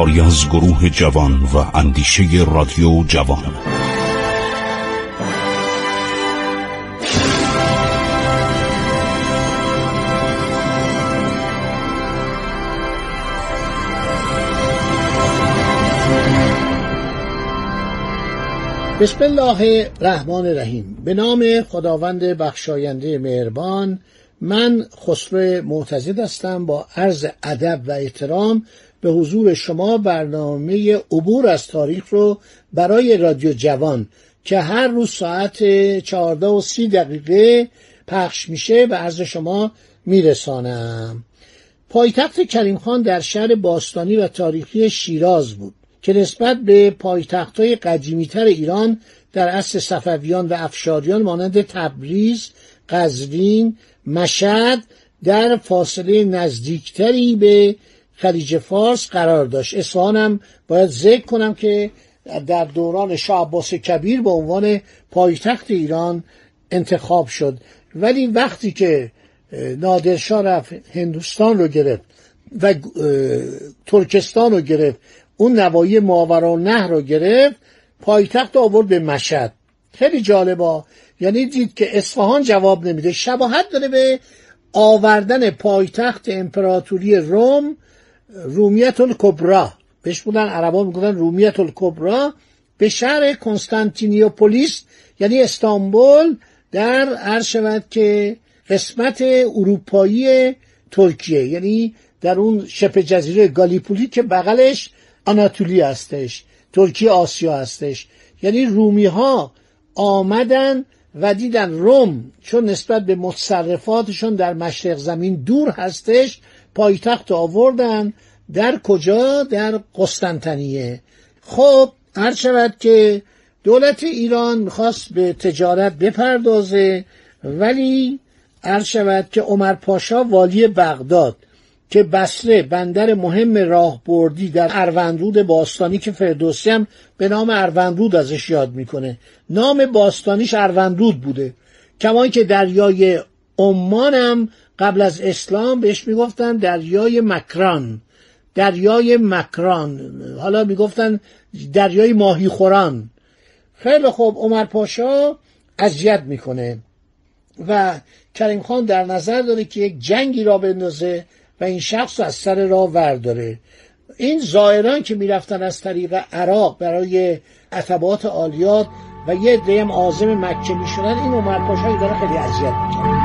کاری از گروه جوان و اندیشه رادیو جوان. بسم الله الرحمن الرحیم. به نام خداوند بخشاینده مهربان من خسرو معتزد هستم. با عرض ادب و احترام به حضور شما برنامه عبور از تاریخ رو برای رادیو جوان که هر روز ساعت 14 و 30 دقیقه پخش میشه به عرض شما میرسانم. پایتخت کریم خان در شهر باستانی و تاریخی شیراز بود که نسبت به پایتختهای قدیمیتر ایران در عصر صفویان و افشاریان مانند تبریز، قزوین، مشهد در فاصله نزدیکتری به خلیج فارس قرار داشت. اصفهان هم باید ذکر کنم که در دوران شاه عباس کبیر به عنوان پایتخت ایران انتخاب شد. ولی وقتی که نادرشاه رفت هندوستان رو گرفت و ترکستان رو گرفت اون نوایی ماورا نهر رو گرفت پایتخت آورد به مشهد. خیلی جالبا یعنی دید که اصفهان جواب نمیده. شباهت داره به آوردن پایتخت امپراتوری روم رومیت الکبرا بهش بودن عربا می‌گفتن رومیت الکبرا به شهر کنستانتینیوپولیس یعنی استانبول در عرض شود که قسمت اروپایی ترکیه یعنی در اون شبه جزیره گالیپولی که بغلش آناتولی هستش ترکیه آسیا هستش. یعنی رومی ها آمدن و دیدن روم چون نسبت به متصرفاتشون در مشرق زمین دور هستش پایتخت آوردن. در کجا؟ در قسطنطنیه. خب هر شود که دولت ایران می‌خواست به تجارت بپردازه ولی هر شود که عمر پاشا والی بغداد که بسره بندر مهم راهبردی در اروندرود باستانی که فردوسی هم به نام اروندرود ازش یاد می‌کنه. نام باستانیش اروندرود بوده. کما که دریای عمان هم قبل از اسلام بهش می‌گفتن دریای مکران. دریای مکران. حالا می‌گفتن دریای ماهی خوران. خیلی خوب عمر پاشا اذیت می‌کنه. و کریم خان در نظر داره که یک جنگی را بندازه و این شخص از سر راه ورداره. این زائران که می‌رفتن از طریق عراق برای عتبات عالیات و یه دیم عازم مکه می‌شدن این عمر پاشایی داره خیلی اذیت می‌کنه.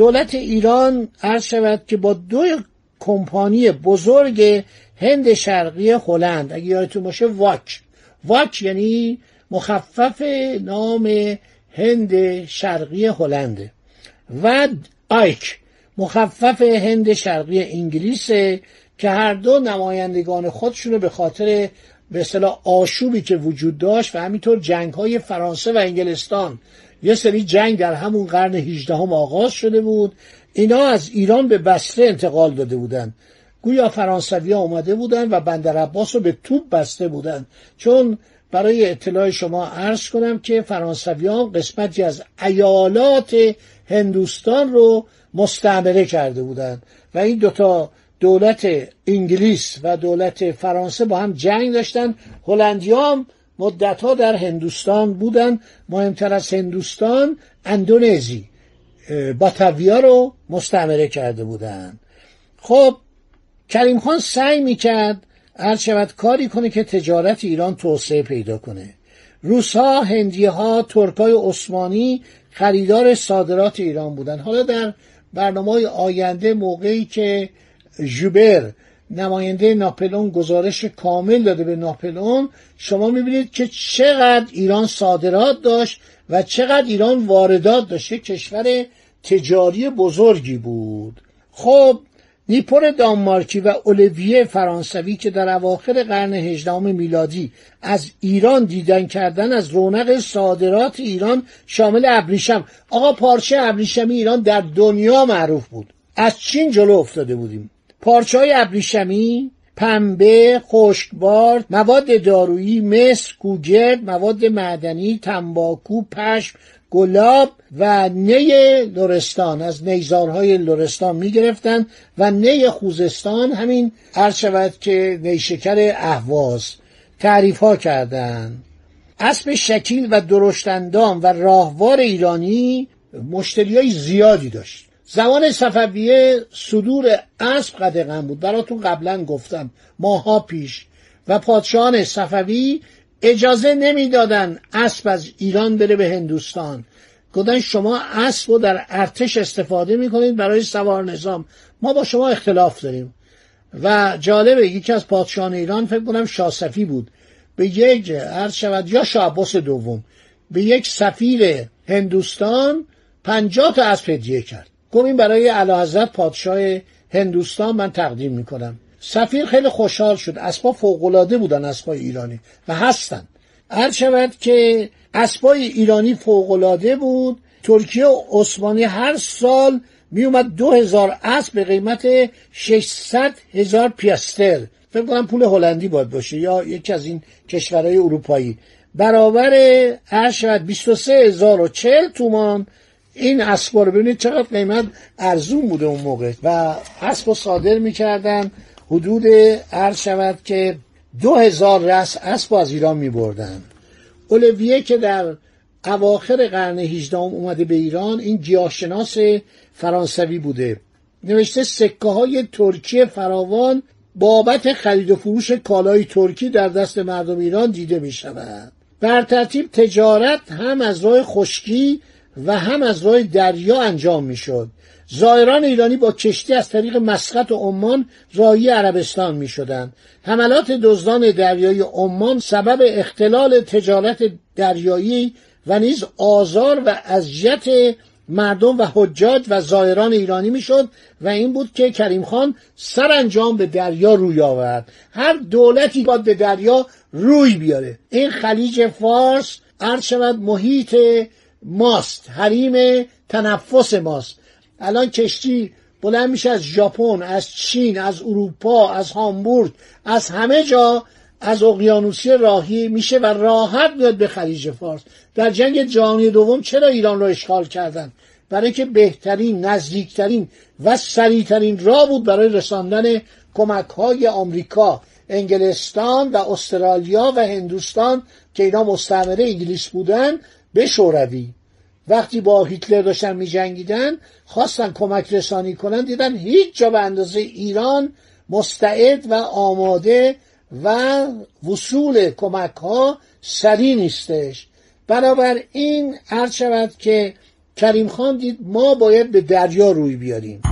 دولت ایران عرض شود که با دو کمپانی بزرگ هند شرقی هلند اگه یادتون باشه واک. واک یعنی مخفف نام هند شرقی هلنده و آیک مخفف هند شرقی انگلیسه که هر دو نمایندگان خودشونو به خاطر به اصطلاح آشوبی که وجود داشت و همینطور جنگ های فرانسه و انگلستان یه سری جنگ در همون قرن 18 هم آغاز شده بود. اینا از ایران به بسته انتقال داده بودن. گویا فرانسوی ها اومده بودن و بندر عباس رو به توپ بسته بودن. چون برای اطلاع شما عرض کنم که فرانسوی ها قسمتی از ایالات هندوستان رو مستعمره کرده بودند و این دوتا دولت انگلیس و دولت فرانسه با هم جنگ داشتن. هلندی هم مدت ها در هندوستان بودن مهمتر از هندوستان اندونزی باتاویا رو مستعمره کرده بودن. خب کریم خان سعی می‌کرد هر شود کاری کنه که تجارت ایران توسعه پیدا کنه. هندیه ها، ترکای عثمانی خریدار صادرات ایران بودن. حالا در برنامه آینده موقعی که ژوبر نماینده ناپلون گزارش کامل داده به ناپلون شما می‌بینید که چقدر ایران صادرات داشت و چقدر ایران واردات داشت. کشور تجاری بزرگی بود. خب نیپور دانمارکی و اولیویه فرانسوی که در اواخر قرن هجدهم میلادی از ایران دیدن کردن از رونق صادرات ایران شامل ابریشم. آقا پارچه ابریشمی ایران در دنیا معروف بود. از چین جلو افتاده بودیم. پارچه های ابریشمی پنبه، خشکبار، مواد دارویی، مس، گوگرد، مواد معدنی، تنباکو، پشم، گلاب و نی لرستان. از نیزارهای لرستان می گرفتن و نی خوزستان همین عرض شود که نیشکر اهواز تعریف ها کردن اسب شکیل و درشتندام و راهوار ایرانی مشتری های زیادی داشت. زمان صفویه صدور اسب قدغن بود. براتون قبلا گفتم. ماها پیش. و پادشاهان صفوی اجازه نمی‌دادن اسب از ایران بره به هندوستان. گفتن شما اسب رو در ارتش استفاده می‌کنید برای سوار نظام. ما با شما اختلاف داریم. و جالبه یکی از پادشاهان ایران فکر کنم شاسفی بود. به یک عرض شود یا شعباس دوم. به یک سفیر هندوستان پنجاه تا اسب هدیه کرد. گفت این برای اعلیحضرت پادشاه هندوستان من تقدیم می‌کنم. سفیر خیلی خوشحال شد. اسبا فوقالعاده بودن اسبای ایرانی و هستن. هر شود که اسبای ایرانی فوقالعاده بود ترکیه و عثمانی هر سال می اومد دو هزار اسب به قیمت 600 هزار پیاستر فکر کنم پول هلندی باید باشه یا یکی از این کشورهای اروپایی. برابر هر شود 23 هزار و 40 تومان این اسبا رو ببینید چقدر قیمت ارزون بوده اون موقع. و اسب رو صادر می‌کردن حدود عرض شود که دو هزار رس اسب از ایران می بردن اولویه که در اواخر قرن هیجدهم اومده به ایران این گیاهشناس فرانسوی بوده. نوشته سکه های ترکی فراوان بابت خرید و فروش کالای ترکی در دست مردم ایران دیده می شود بر ترتیب تجارت هم از راه خشکی و هم از راه دریا انجام می شد زائران ایرانی با کشتی از طریق مسقط و عمان راهی عربستان می شدند. حملات دزدان دریایی عمان سبب اختلال تجارت دریایی و نیز آزار و اذیت مردم و حجاج و زائران ایرانی می‌شد و این بود که کریم خان سرانجام به دریا روی آورد. هر دولتی باید به دریا روی بیاره. این خلیج فارس عرض شود محیط ماست حریم تنفس ماست. الان کشتی بلند میشه از ژاپن از چین از اروپا از هامبورگ از همه جا از اقیانوسی راهی میشه و راحت میاد به خلیج فارس. در جنگ جهانی دوم چرا ایران رو اشغال کردن؟ برای اینکه بهترین نزدیکترین و سریعترین راه بود برای رساندن کمک های آمریکا انگلستان و استرالیا و هندوستان که اینا مستعمره انگلیس بودن. به شوروی. وقتی با هیتلر داشتن می جنگیدن خواستن کمک رسانی کنن دیدن هیچ جا به اندازه ایران مستعد و آماده و وصول کمک ها سری نیستش. بنابر این عرض شود که کریم خان دید ما باید به دریا روی بیاریم.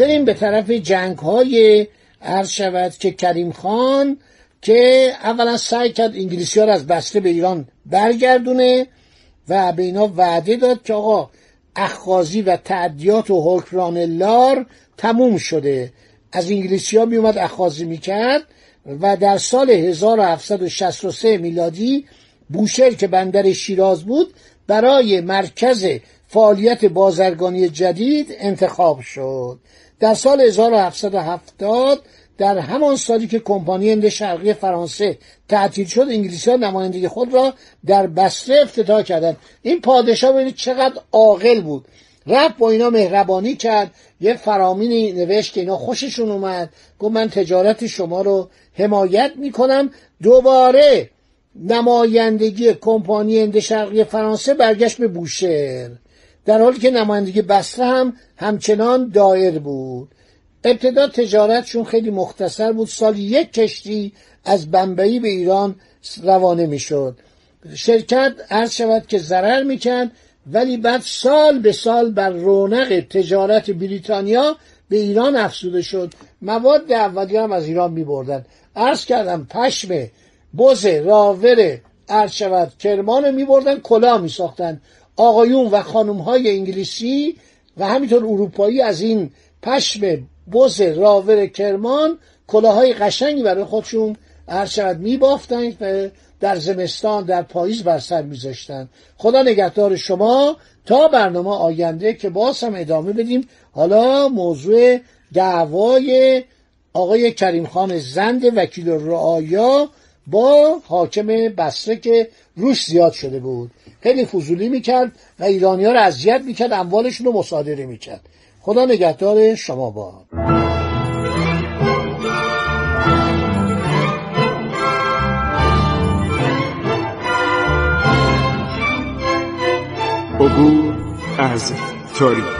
بریم به طرف جنگ های عرض شود که کریم خان که اولا سعی کرد انگلیسی ها از بسته به ایران برگردونه و به اینا وعده داد که آقا اخخازی و تعدیات و حکران لار تموم شده. از انگلیسی ها میومد اخخازی می‌کرد و در سال 1763 میلادی بوشهر که بندر شیراز بود برای مرکز فعالیت بازرگانی جدید انتخاب شد. در سال 1770 در همان سالی که کمپانی هند شرقی فرانسه تعطیل شد انگلیسی ها نمایندگی خود را در بسره افتتاح کردند. این پادشاه ببینید چقدر عاقل بود. رفت با اینا مهربانی کرد. یه فرامینی نوشت که اینا خوششون اومد. گفت من تجارت شما رو حمایت می‌کنم. دوباره نمایندگی کمپانی هند شرقی فرانسه برگشت به بوشهر. در حالی که نمایندگی بسره هم همچنان دایر بود. ابتدا تجارتشون خیلی مختصر بود. سال یک کشتی از بمبئی به ایران روانه می‌شد. شرکت عرض شود که ضرر می‌کرد ولی بعد سال به سال بر رونق تجارت بریتانیا به ایران افزوده شد. مواد اولیه هم از ایران می بردن عرض کردم پشم بز راور عرض شود کرمان می بردن کلاه می ساختن آقایون و خانم های انگلیسی و همینطور اروپایی از این پشم بز راور کرمان کلاهای قشنگی برای خودشون عرض شود می بافتن و در زمستان در پاییز بر سر میذاشتن خدا نگهدار شما. تا برنامه آینده که باز هم ادامه بدیم حالا موضوع دعوای آقای کریم خان زند وکیل رعایا با حاکم بسره که روش زیاد شده بود. خیلی فضولی می‌کرد و ایرانی ها رو اذیت می‌کرد اموالشون رو مصادره می‌کرد. خدا نگهدار شما با عبور از تاریخ.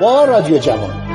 با رادیو جوان.